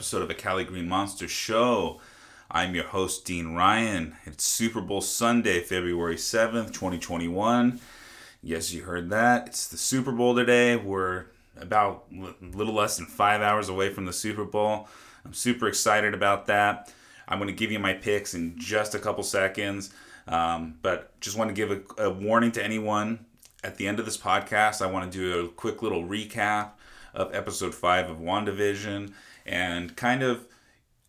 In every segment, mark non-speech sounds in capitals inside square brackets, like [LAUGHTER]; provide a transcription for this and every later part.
episode of the Cali Green Monster Show. I'm your host, Dean Ryan. It's Super Bowl Sunday, February 7th, 2021. Yes, you heard that. It's the Super Bowl today. We're about a little less than five hours away from the Super Bowl. I'm super excited about that. I'm going to give you my picks in just a couple seconds, um, but just want to give a, a warning to anyone at the end of this podcast. I want to do a quick little recap of episode five of WandaVision and kind of,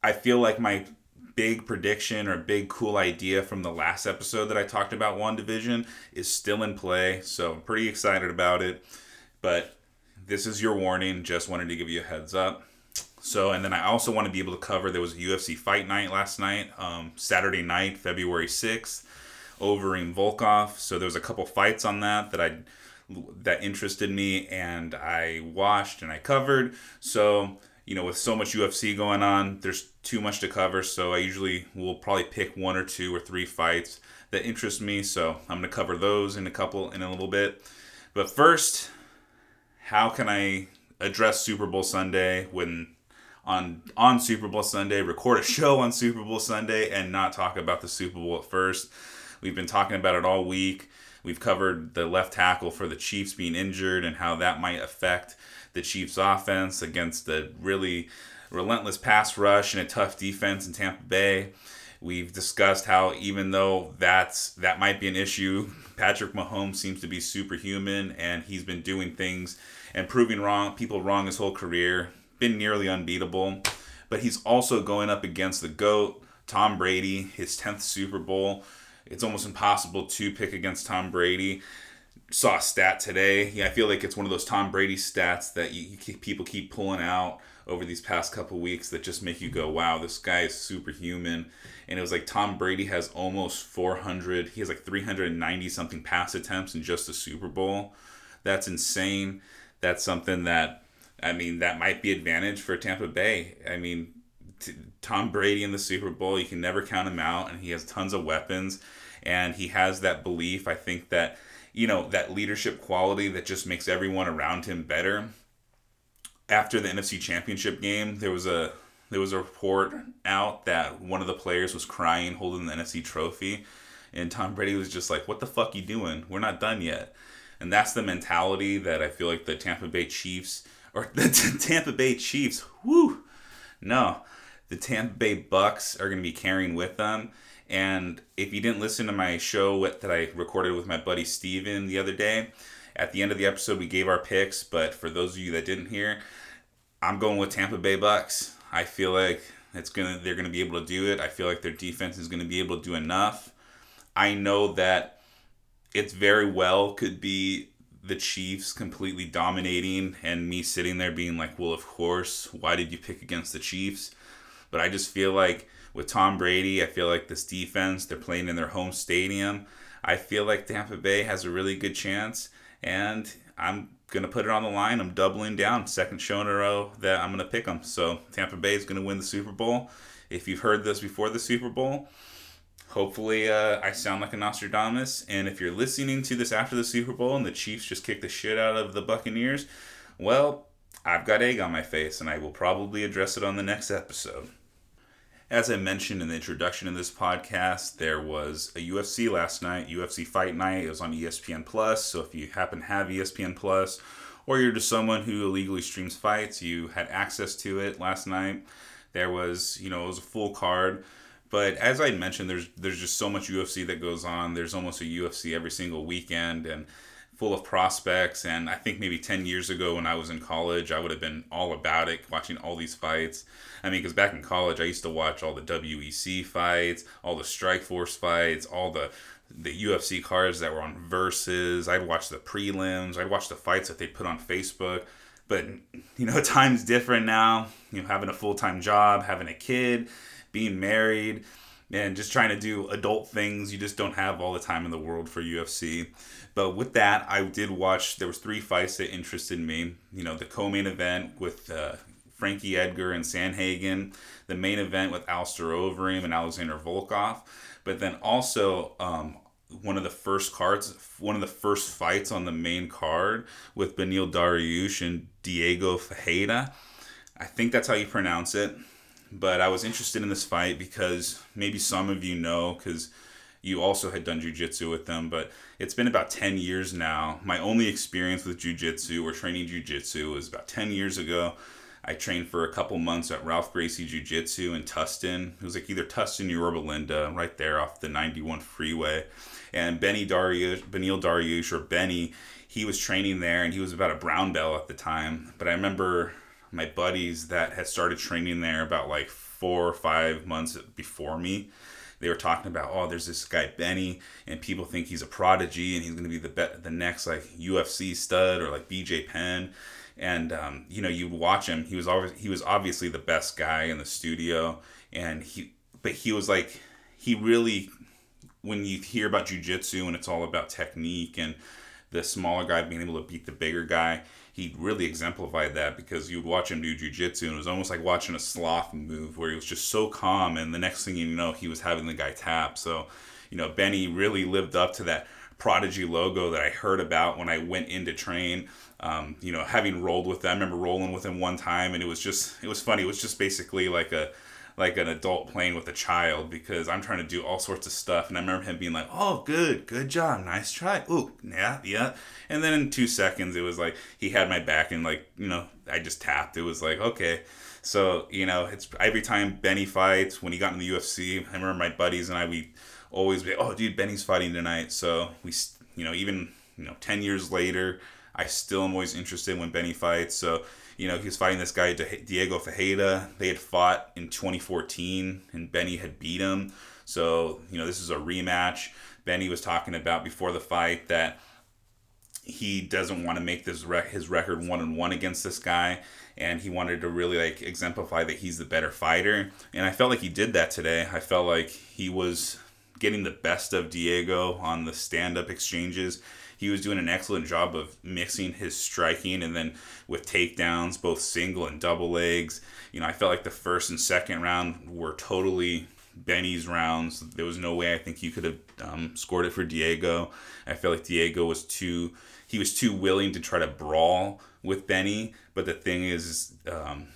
I feel like my big prediction or big cool idea from the last episode that I talked about WandaVision is still in play. So I'm pretty excited about it. But this is your warning. Just wanted to give you a heads up. So, and then I also want to be able to cover there was a UFC fight night last night, um, Saturday night, February 6th, Overeem Volkov. So there was a couple fights on that that I that interested me and I watched and I covered. So, you know, with so much UFC going on, there's too much to cover. So I usually will probably pick one or two or three fights that interest me. So I'm going to cover those in a couple in a little bit. But first, how can I address Super Bowl Sunday when on on Super Bowl Sunday, record a show on Super Bowl Sunday and not talk about the Super Bowl at first? We've been talking about it all week. We've covered the left tackle for the Chiefs being injured and how that might affect the Chiefs' offense against the really relentless pass rush and a tough defense in Tampa Bay. We've discussed how even though that's that might be an issue, Patrick Mahomes seems to be superhuman and he's been doing things and proving wrong people wrong his whole career, been nearly unbeatable. But he's also going up against the GOAT, Tom Brady, his 10th Super Bowl it's almost impossible to pick against Tom Brady. Saw a stat today. Yeah, I feel like it's one of those Tom Brady stats that you, you keep, people keep pulling out over these past couple weeks that just make you go, "Wow, this guy is superhuman." And it was like Tom Brady has almost 400. He has like 390 something pass attempts in just the Super Bowl. That's insane. That's something that I mean that might be advantage for Tampa Bay. I mean, t- Tom Brady in the Super Bowl, you can never count him out, and he has tons of weapons and he has that belief. I think that you know that leadership quality that just makes everyone around him better. After the NFC Championship game, there was a there was a report out that one of the players was crying holding the NFC trophy, and Tom Brady was just like, "What the fuck you doing? We're not done yet." And that's the mentality that I feel like the Tampa Bay Chiefs or [LAUGHS] the Tampa Bay Chiefs, whoo, no, the Tampa Bay Bucks are going to be carrying with them. And if you didn't listen to my show that I recorded with my buddy Steven the other day, at the end of the episode we gave our picks, but for those of you that didn't hear, I'm going with Tampa Bay Bucks. I feel like it's gonna they're gonna be able to do it. I feel like their defense is gonna be able to do enough. I know that it's very well could be the Chiefs completely dominating and me sitting there being like, well, of course, why did you pick against the Chiefs? But I just feel like with Tom Brady, I feel like this defense, they're playing in their home stadium. I feel like Tampa Bay has a really good chance, and I'm going to put it on the line. I'm doubling down. Second show in a row that I'm going to pick them. So Tampa Bay is going to win the Super Bowl. If you've heard this before the Super Bowl, hopefully uh, I sound like a Nostradamus. And if you're listening to this after the Super Bowl and the Chiefs just kick the shit out of the Buccaneers, well, I've got egg on my face, and I will probably address it on the next episode. As I mentioned in the introduction of this podcast, there was a UFC last night, UFC Fight Night. It was on ESPN Plus. So if you happen to have ESPN Plus, or you're just someone who illegally streams fights, you had access to it last night. There was, you know, it was a full card. But as I mentioned, there's there's just so much UFC that goes on. There's almost a UFC every single weekend, and full of prospects. And I think maybe 10 years ago when I was in college, I would have been all about it, watching all these fights. I mean, because back in college, I used to watch all the WEC fights, all the Strikeforce fights, all the the UFC cards that were on Versus. I'd watch the prelims. I'd watch the fights that they put on Facebook. But you know, [LAUGHS] time's different now. You know, having a full time job, having a kid, being married, and just trying to do adult things. You just don't have all the time in the world for UFC. But with that, I did watch. There was three fights that interested me. You know, the co-main event with uh, Frankie Edgar and Sandhagen, the main event with Alistair Overeem and Alexander Volkov, but then also um, one of the first cards, one of the first fights on the main card with Beneil Dariush and Diego Ferreira. I think that's how you pronounce it. But I was interested in this fight because maybe some of you know, because you also had done jujitsu with them, but it's been about 10 years now. My only experience with jujitsu or training jujitsu was about 10 years ago. I trained for a couple months at Ralph Gracie Jiu Jitsu in Tustin. It was like either Tustin or Belinda, right there off the 91 freeway. And Benny Dariush, Beneil Dariush, or Benny, he was training there and he was about a brown belt at the time. But I remember my buddies that had started training there about like four or five months before me they were talking about oh there's this guy benny and people think he's a prodigy and he's going to be the be- the next like ufc stud or like bj penn. And um, you know you would watch him. He was always he was obviously the best guy in the studio. And he but he was like he really when you hear about jiu-jitsu and it's all about technique and the smaller guy being able to beat the bigger guy he really exemplified that because you would watch him do jujitsu and it was almost like watching a sloth move where he was just so calm and the next thing you know he was having the guy tap. So you know benny really lived up to that prodigy logo that i heard about when i went in to train. Um, you know having rolled with them i remember rolling with him one time and it was just it was funny. It was just basically like a like an adult playing with a child because I'm trying to do all sorts of stuff. And I remember him being like, "Oh, good, good job, nice try. Ooh, yeah, yeah." And then in two seconds, it was like he had my back and like you know I just tapped. It was like okay. So you know, it's every time Benny fights when he got in the UFC. I remember my buddies and I we always be, "Oh, dude, Benny's fighting tonight." So we, you know, even you know, ten years later, I still am always interested when Benny fights. So you know, he was fighting this guy, Diego Fajeda. They had fought in 2014, and Benny had beat him. So, you know, this is a rematch. Benny was talking about before the fight that he doesn't want to make this rec- his record one and one against this guy and he wanted to really like exemplify that he's the better fighter and i felt like he did that today i felt like he was getting the best of diego on the stand-up exchanges he was doing an excellent job of mixing his striking and then with takedowns, both single and double legs. You know, I felt like the first and second round were totally Benny's rounds. There was no way I think you could have um, scored it for Diego. I felt like Diego was too he was too willing to try to brawl with Benny. But the thing is, um,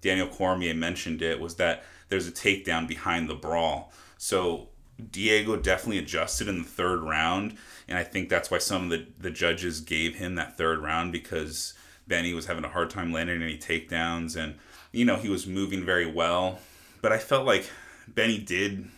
Daniel Cormier mentioned it was that there's a takedown behind the brawl. So Diego definitely adjusted in the third round, and I think that's why some of the, the judges gave him that third round because Benny was having a hard time landing any takedowns, and you know he was moving very well. But I felt like Benny did,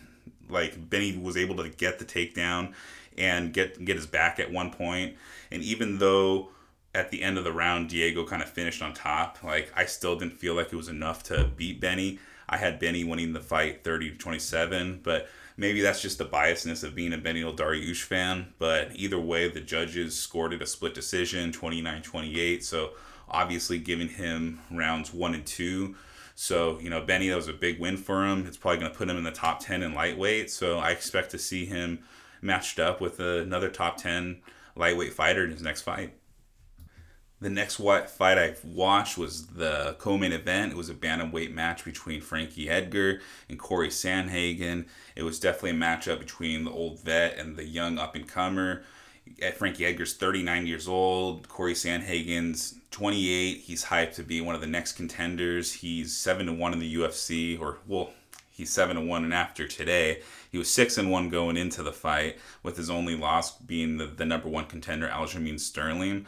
like Benny was able to get the takedown and get get his back at one point, and even though at the end of the round Diego kind of finished on top, like I still didn't feel like it was enough to beat Benny. I had Benny winning the fight 30 to 27, but maybe that's just the biasness of being a Beneil Dariush fan. But either way, the judges scored it a split decision, 29-28. So obviously giving him rounds one and two. So, you know, Benny, that was a big win for him. It's probably going to put him in the top 10 in lightweight. So I expect to see him matched up with another top 10 lightweight fighter in his next fight. The next fight I watched was the co-main event. It was a bantamweight match between Frankie Edgar and Corey Sandhagen. It was definitely a matchup between the old vet and the young up-and-comer. Eh, Frankie Edgar's 39 years old. Corey Sandhagen's 28. He's hyped to be one of the next contenders. He's 7 to 1 in the UFC, or, well, he's 7 to 1 and after today. He was 6 and 1 going into the fight, with his only loss being the, the number one contender, Aljamain Sterling.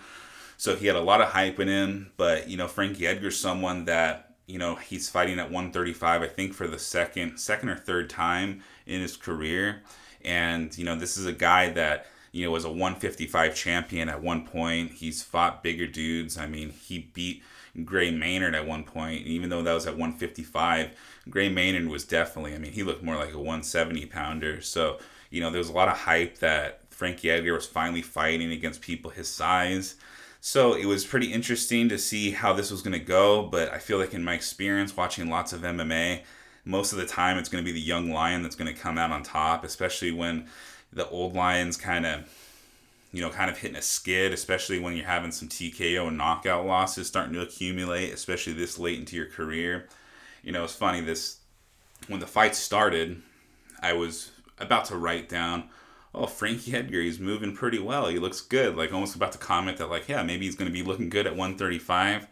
So he had a lot of hype in him, but you know Frankie Edgar's someone that you know he's fighting at 135 I think for the second second or third time in his career. And you know this is a guy that you know was a 155 champion at one point. He's fought bigger dudes. I mean he beat Gray Maynard at one point. Even though that was at 155 Gray Maynard was definitely I mean he looked more like a 170 pounder so you know there was a lot of hype that Frankie Edgar was finally fighting against people his size so it was pretty interesting to see how this was going to go. But I feel like in my experience watching lots of MMA, most of the time it's going to be the young lion that's going to come out on top, especially when the old lion's kind of, you know, kind of hitting a skid, especially when you're having some TKO and knockout losses starting to accumulate, especially this late into your career. You know, it's funny, this, when the fight started, I was about to write down oh, Frankie Edgar, he's moving pretty well. He looks good. Like almost about to comment that, like, yeah, maybe he's going to be looking good at 135.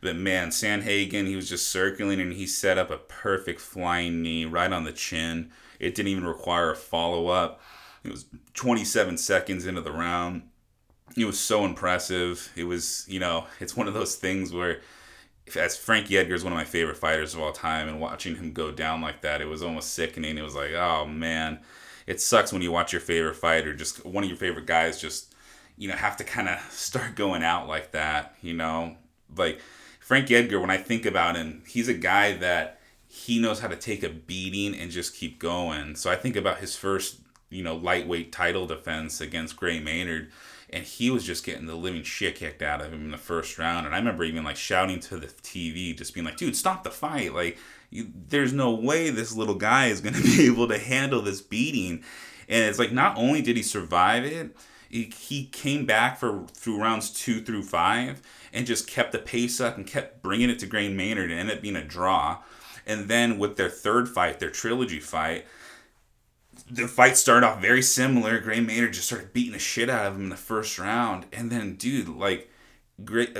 But man, Sandhagen, he was just circling and he set up a perfect flying knee right on the chin. It didn't even require a follow up. It was 27 seconds into the round. It was so impressive. It was, you know, it's one of those things where, as Frankie Edgar is one of my favorite fighters of all time, and watching him go down like that, it was almost sickening. It was like, oh man, it sucks when you watch your favorite fighter, just one of your favorite guys, just you know, have to kind of [LAUGHS] start going out like that. You know, like Frankie Edgar. When I think about him, he's a guy that he knows how to take a beating and just keep going. So I think about his first, you know, lightweight title defense against Gray Maynard and he was just getting the living shit kicked out of him in the first round. And I remember even like shouting to the TV, just being like, "Dude, stop the fight! Like, you, there's no way this little guy is gonna [LAUGHS] be able to handle this beating." And it's like not only did he survive it, he, came back for through rounds two through five and just kept the pace up and kept bringing it to Gray Maynard and ended up being a draw. And then with their third fight, their trilogy fight, the fight started off very similar. Gray Maynard just started beating the shit out of him in the first round, and then dude, like,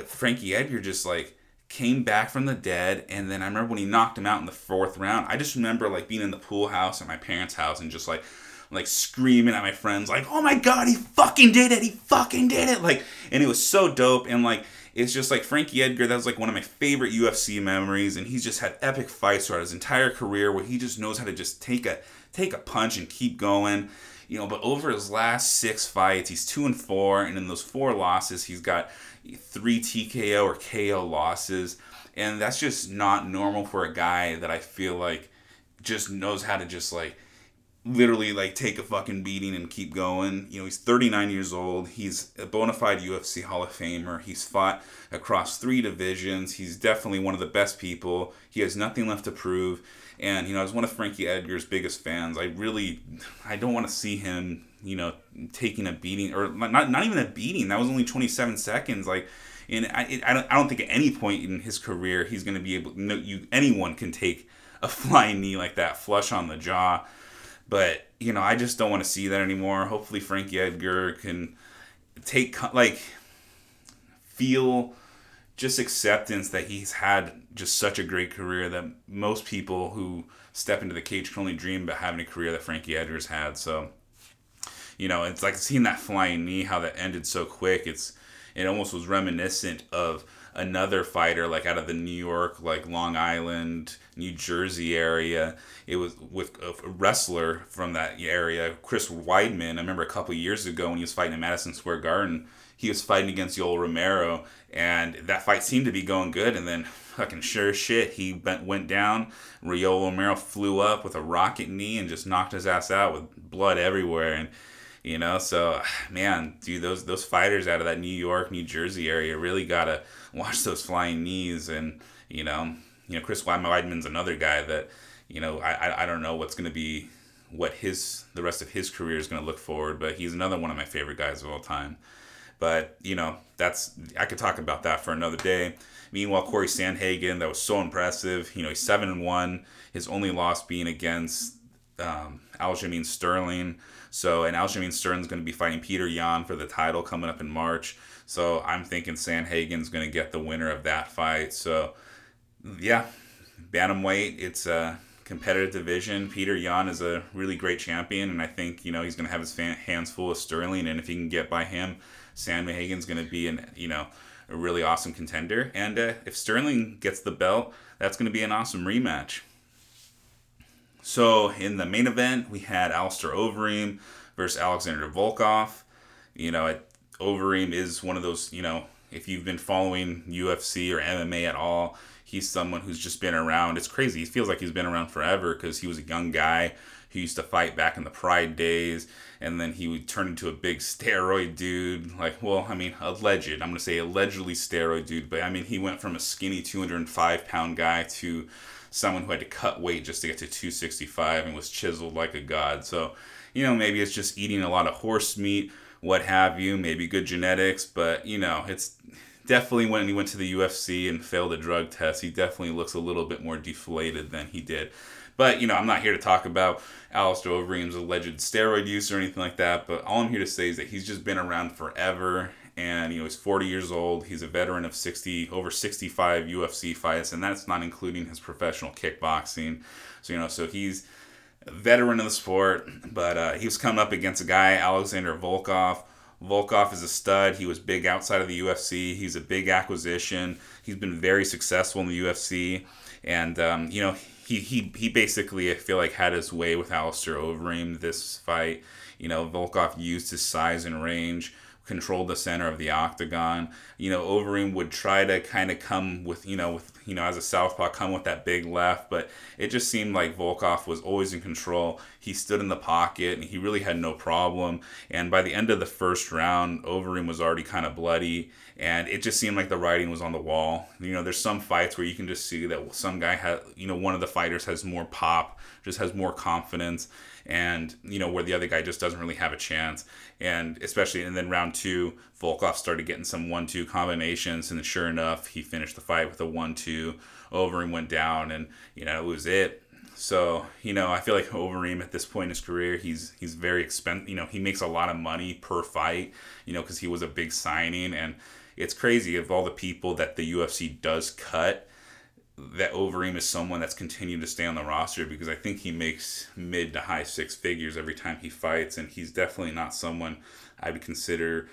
Frankie Edgar just like came back from the dead, and then I remember when he knocked him out in the fourth round. I just remember like being in the pool house at my parents' house and just like like screaming at my friends like, "Oh my god, he fucking did it! He fucking did it!" Like, and it was so dope, and like it's just like Frankie Edgar. That was like one of my favorite UFC memories, and he's just had epic fights throughout his entire career where he just knows how to just take a take a punch and keep going. You know, but over his last six fights, he's two and four, and in those four losses, he's got three TKO or KO losses, and that's just not normal for a guy that I feel like just knows how to just like literally like take a fucking beating and keep going. You know, he's 39 years old. He's a bona fide UFC Hall of Famer. He's fought across three divisions. He's definitely one of the best people. He has nothing left to prove. And you know, I was one of Frankie Edgar's biggest fans. I really, I don't want to see him, you know, taking a beating or not, not even a beating. That was only 27 seconds. Like, and I, I don't, I don't think at any point in his career he's going to be able. No, you, anyone can take a [LAUGHS] flying knee like that, flush on the jaw. But you know, I just don't want to see that anymore. Hopefully, Frankie Edgar can take like feel just acceptance that he's had just such a great career that most people who step into the cage can only dream about having a career that Frankie Edgar's had. So, you know, it's like seeing that flying knee, how that ended so quick. It's it almost was reminiscent of another fighter like out of the New York, like Long Island, New Jersey area. It was with a wrestler from that area, Chris Weidman. I remember a couple years ago when he was fighting in Madison Square Garden, he was fighting against Yoel Romero, and that fight seemed to be going good. And then, fucking sure shit, he went, went down. Yoel Romero flew up with a rocket knee and just knocked his ass out with blood everywhere. And you know, so [SIGHS] man, dude, those those fighters out of that New York, New Jersey area really gotta [LAUGHS] watch those flying knees. And you know, you know, Chris Weidman's another guy that you know I I don't know what's gonna be what his the rest of his career is gonna look forward, but he's another one of my favorite guys of all time. But you know, that's I could talk about that for another day. Meanwhile, Corey Sandhagen, that was so impressive. You know, he's seven and one. His only loss being against um, Aljamain Sterling. So, and Aljamain Sterling's going to be fighting Peter Yan for the title coming up in March. So, I'm thinking Sandhagen's going to get the winner of that fight. So, yeah, bantamweight, it's a competitive division. Peter Yan is a really great champion, and I think you know he's going to have his hands full of Sterling, and if he can get by him, Sandhagen's going to be an you know a really awesome contender. And uh, if Sterling gets the belt, that's going to be an awesome rematch. So in the main event, we had Alistair Overeem versus Alexander Volkov. You know, Overeem is one of those. You know, if you've been following UFC or MMA at all, he's someone who's just been around. It's crazy. He feels like he's been around forever because he was a young guy who used to fight back in the Pride days, and then he would turn into a big [LAUGHS] steroid dude. Like, well, I mean, alleged. I'm gonna say allegedly steroid dude, but I mean, he went from a skinny 205 pound guy to someone who had to cut weight just to get to 265 and was chiseled like a god. So, you know, maybe it's just eating a lot of horse meat, what have you, maybe good genetics, but you know, it's definitely when he went to the UFC and failed a drug test, he definitely looks a little bit more deflated than he did. But you know, I'm not here to talk about Alistair Overeem's alleged steroid use or anything like that. But all I'm here to say is that he's just been around forever, and you know he's 40 years old. He's a veteran of 60 over 65 UFC fights, and that's not including his professional kickboxing. So you know, so he's a veteran of the sport, but uh, he was coming up against a guy Alexander Volkov. Volkov is a stud. He was big outside of the UFC. He's a big acquisition. He's been very successful in the UFC, and um, you know he, he he basically I feel like had his way with Alistair Overeem this fight. You know Volkov used his size and range controlled the center of the octagon. You know, Overeem would try to kind of come with, you know, with you know, as a southpaw, come with that big left, but it just seemed like Volkov was always in control. He stood in the pocket and he really had no problem. And by the end of the first round, Overeem was already kind of bloody, and it just seemed like the writing was on the wall. You know, there's some fights where you can just see that some guy had, you know, one of the fighters has more pop, just has more confidence and you know where the other guy just doesn't really have a chance. And especially and then round two volkov started getting some one-two combinations and sure enough he finished the fight with a one-two. Overeem went down and you know it was it. So you know i feel like overeem at this point in his career he's he's very expensive you know he makes a lot of money per fight you know because he was a big signing. And it's crazy of all the people that the ufc does cut that Overeem is someone that's continued to stay on the roster because I think he makes mid to high six figures every time he fights, and he's definitely not someone I would consider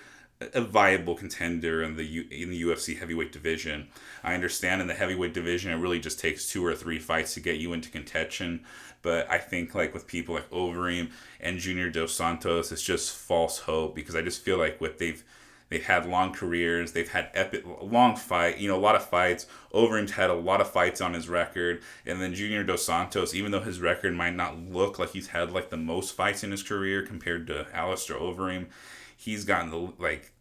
a viable contender in the U- in the UFC heavyweight division. I understand in the heavyweight division it really just takes two or three fights to get you into contention, but I think like with people like Overeem and Junior Dos Santos, it's just false hope because I just feel like what they've They've had long careers. They've had epic, long fight. You know, a lot of fights. Overeem's had a lot of fights on his record, and then Junior Dos Santos, even though his record might not look like he's had like the most fights in his career compared to Alistair Overeem, he's gotten the like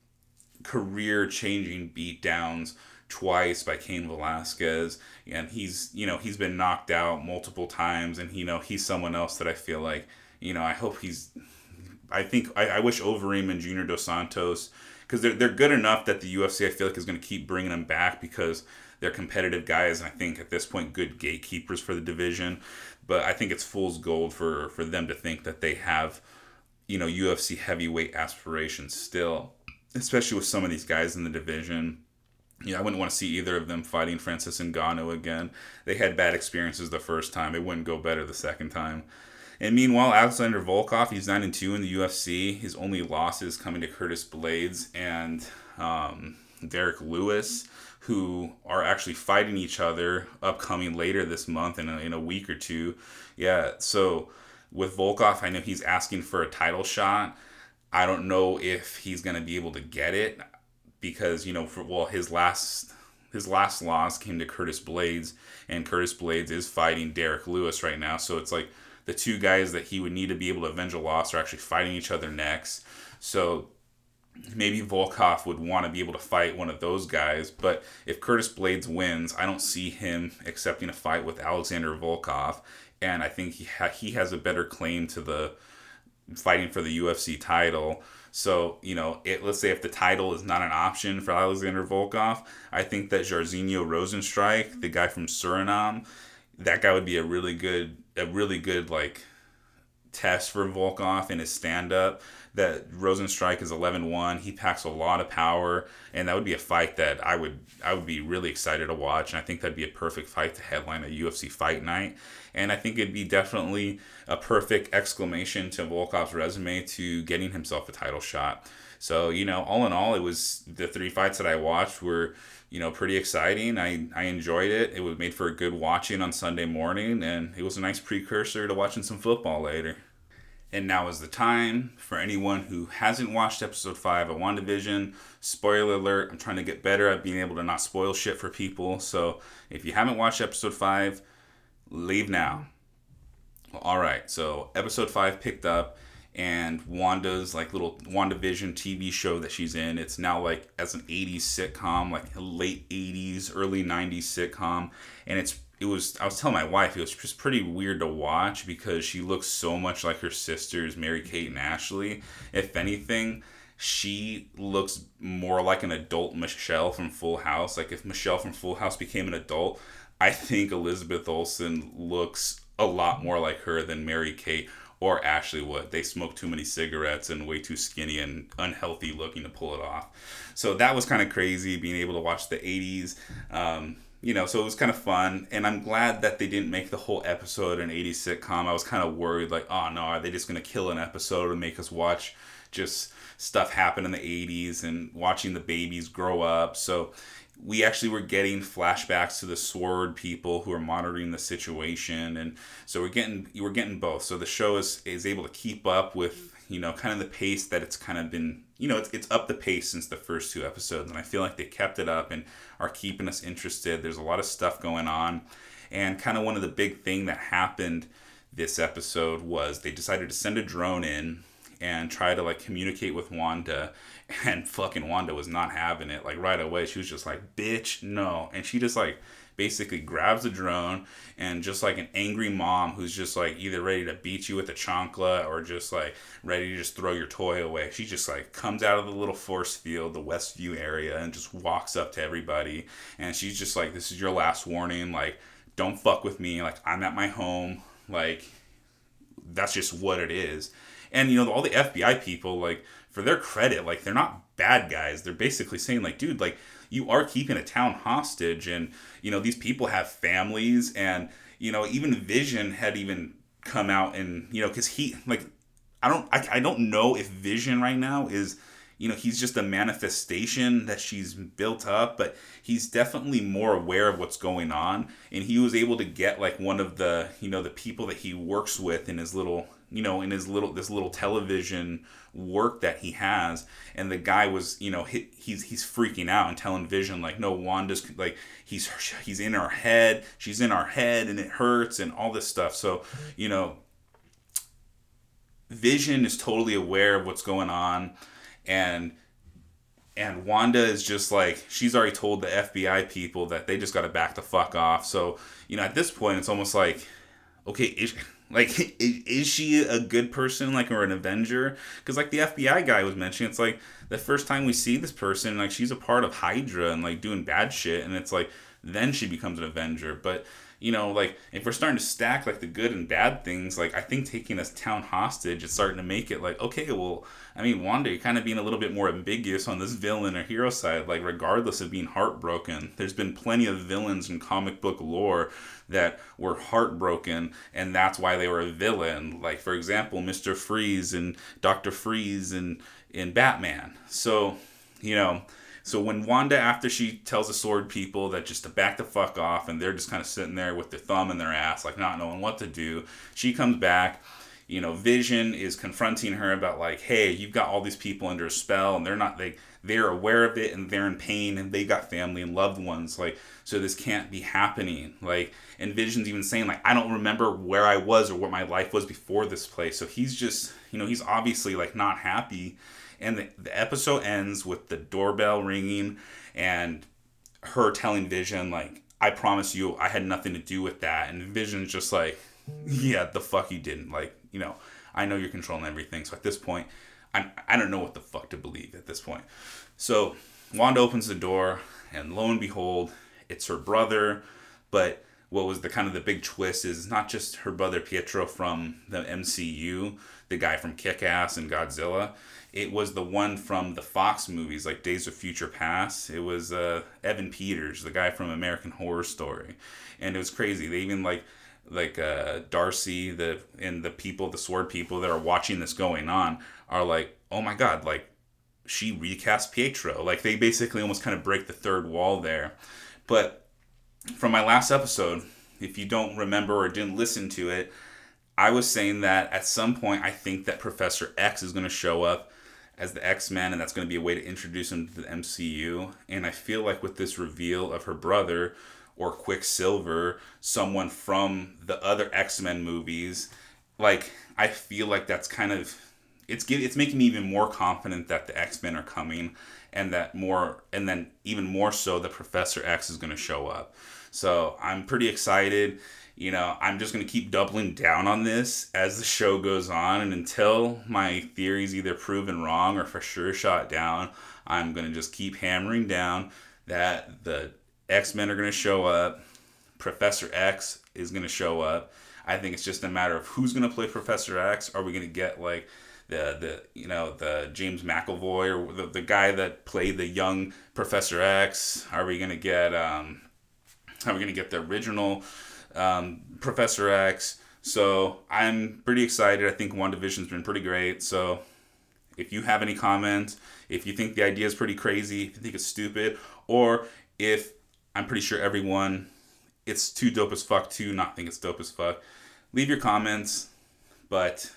career-changing beatdowns twice by Cain Velasquez, and he's you know he's been knocked out multiple times, and you know he's someone else that I feel like you know I hope he's. I think I, I wish Overeem and Junior Dos Santos because they're, they're good enough that the UFC I feel like is going to keep bringing them back because they're competitive guys and I think at this point good gatekeepers for the division. But I think it's fool's gold for for them to think that they have you know UFC heavyweight aspirations still, especially with some of these guys in the division. You know, I wouldn't want to see either of them fighting Francis Ngannou again. They had bad experiences the first time. It wouldn't go better the second time. And meanwhile, Alexander Volkov, he's 9 and 2 in the UFC. His only losses coming to Curtis Blaydes and um, Derrick Lewis, who are actually fighting each other upcoming later this month in a, in a week or two. Yeah, so with Volkov, I know he's asking for a title shot. I don't know if he's going to be able to get it because, you know, for well, his last his last loss came to Curtis Blaydes, and Curtis Blaydes is fighting Derrick Lewis right now. So it's like the two guys that he would need to be able to avenge a loss are actually fighting each other next. So maybe Volkov would want to be able to fight one of those guys. But if Curtis Blaydes wins, I don't see him accepting a fight with Alexander Volkov. And I think he ha- he has a better claim to the fighting for the UFC title. So, you know, it, let's say if the title is not an option for Alexander Volkov, I think that Jairzinho Rozenstruik, the guy from Suriname, that guy would be a really good a really good like test for Volkov in his stand up. That Rozenstruik is 11-1. He packs a lot of power, and that would be a fight that I would I would be really excited to watch. And I think that'd be a perfect fight to headline a UFC fight night. And I think it'd be definitely a perfect exclamation to Volkov's resume to getting himself a title shot. So you know, all in all, it was the three fights that I watched were you know, pretty exciting. I, I enjoyed it. It was made for a good watching on Sunday morning, and it was a nice precursor to watching some football later. And now is the time for anyone who hasn't watched episode 5 of WandaVision. Spoiler alert, I'm trying to get better at being able to not spoil shit for people. So if you haven't watched episode 5, leave now. Alright, so episode 5 picked up and Wanda's like little WandaVision TV show that she's in. It's now like as an 80s sitcom, like late 80s, early 90s sitcom, and it's it was I was telling my wife it was just pretty weird to watch because she looks so much like her sisters Mary Kate and Ashley. If anything, she looks more like an adult Michelle from Full House. Like if Michelle from Full House became an adult, I think Elizabeth Olsen looks a lot more like her than Mary Kate or Ashley would. They smoke too many cigarettes and way too skinny and unhealthy looking to pull it off. So that was kind of crazy being able to watch the 80s. Um, you know, so it was kind of fun, and I'm glad that they didn't make the whole episode an 80s sitcom. I was kind of worried, like, oh no, are they just gonna kill an episode and make us watch just stuff happen in the 80s and watching the babies grow up? So we actually were getting flashbacks to the sword people who are monitoring the situation and so we're getting we're getting both so the show is is able to keep up with you know kind of the pace that it's kind of been you know it's, it's up the pace since the first two episodes and i feel like they kept it up and are keeping us interested. There's a lot of stuff going on and kind of one of the big thing that happened this episode was they decided to send a drone in and try to like communicate with Wanda and fucking Wanda was not having it like right away. She was just like bitch no. And she just like basically grabs the drone and just like an angry mom who's just like either ready to beat you with a chancla or just like ready to just throw your toy away. She just like comes out of the little force field the westview area and just walks up to everybody. And she's just like this is your last warning. Like don't fuck with me. Like i'm at my home. Like that's just what it is. And you know, all the FBI people, like for their credit, like they're not bad guys. They're basically saying, like, dude, like you are keeping a town hostage, and you know these people have families, and you know even Vision had even come out and you know because he like I don't I, I don't know if Vision right now is you know he's just a manifestation that she's built up but he's definitely more aware of what's going on and he was able to get like one of the you know the people that he works with in his little you know in his little this little television work that he has. And the guy was you know he, he's he's freaking out and telling vision like no wanda's like he's he's in our head she's in our head and it hurts and all this stuff. So you know vision is totally aware of what's going on. And and Wanda is just like she's already told the FBI people that they just got to back the fuck off. So you know, at this point, it's almost like, okay, like, [LAUGHS] is, she a good person, like, or an Avenger? Because, like, the FBI guy was mentioning, it's like the first time we see this person, like, she's a part of Hydra and, like, doing bad shit. And it's like, then she becomes an Avenger. But, you know, like, if we're starting to stack, like, the good and bad things, like, I think taking this town hostage is starting to make it, like, okay, well, I mean, Wanda, you're kind of being a little bit more ambiguous on this villain or hero side, like, regardless of being heartbroken. There's been plenty of villains in comic book lore that were heartbroken and that's why they were a villain like for example mr freeze and dr freeze and in batman so you know so when wanda after she tells the sword people that just to back the fuck off and they're just kind of sitting there with their thumb in their ass like not knowing what to do she comes back. You know vision is confronting her about like hey you've got all these people under a spell and they're not they they're aware of it and they're in pain and they got family and loved ones like so this can't be happening. Like and vision's even saying like i don't remember where i was or what my life was before this place. So he's just you know he's obviously like not happy and the, the episode ends with the doorbell ringing and her telling vision like i promise you i had nothing to do with that and vision's just like yeah the fuck you didn't like you know i know you're controlling everything so at this point I, I don't know what the fuck to believe at this point. So Wanda opens the door, and lo and behold, it's her brother. But what was the kind of the big twist is not just her brother Pietro from the MCU, the guy from Kick Ass and Godzilla. It was the one from the Fox movies, like Days of Future Past. It was uh, Evan Peters, the guy from American Horror Story, and it was crazy. They even like like uh, Darcy, the and the people, the Sword people that are watching this going on are like, oh my god, like she recast Pietro. Like they basically almost kind of break the third wall there. But from my last episode, if you don't remember or didn't listen to it, I was saying that at some point I think that Professor X is going to show up as the X Men, and that's going to be a way to introduce him to the MCU. And I feel like with this reveal of her brother or Quicksilver, someone from the other X Men movies, like I feel like that's kind of it's it's making me even more confident that the X Men are coming, and that more and then even more so that Professor X is going to show up. So I'm pretty excited. You know, I'm just going to keep doubling down on this as the show goes on, and until my theories either proven wrong or for sure shot down, I'm going to just keep hammering down that the X Men are going to show up. Professor X is going to show up. I think it's just a matter of who's gonna play Professor X. Are we gonna get like the the you know the James McAvoy or the, the guy that played the young Professor X? Are we gonna get um, are we gonna get the original um, Professor X? So I'm pretty excited. I think WandaVision's been pretty great. So if you have any comments, if you think the idea is pretty crazy, if you think it's stupid, or if I'm pretty sure everyone it's too dope as fuck to not think it's dope as fuck, leave your comments. But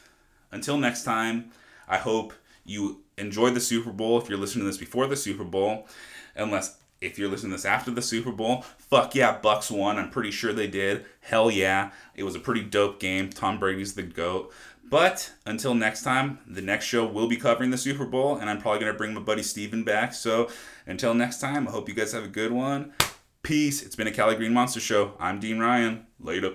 until next time, I hope you enjoyed the Super Bowl if you're listening to this before the Super Bowl. Unless if you're listening to this after the Super Bowl, fuck yeah, Bucks won. I'm pretty sure they did. Hell yeah. It was a pretty dope game. Tom Brady's the GOAT. But until next time, the next show will be covering the Super Bowl, and I'm probably going to bring my buddy Steven back. So until next time, I hope you guys have a good one. Peace. It's been a Cali Green Monster Show. I'm Dean Ryan. Later.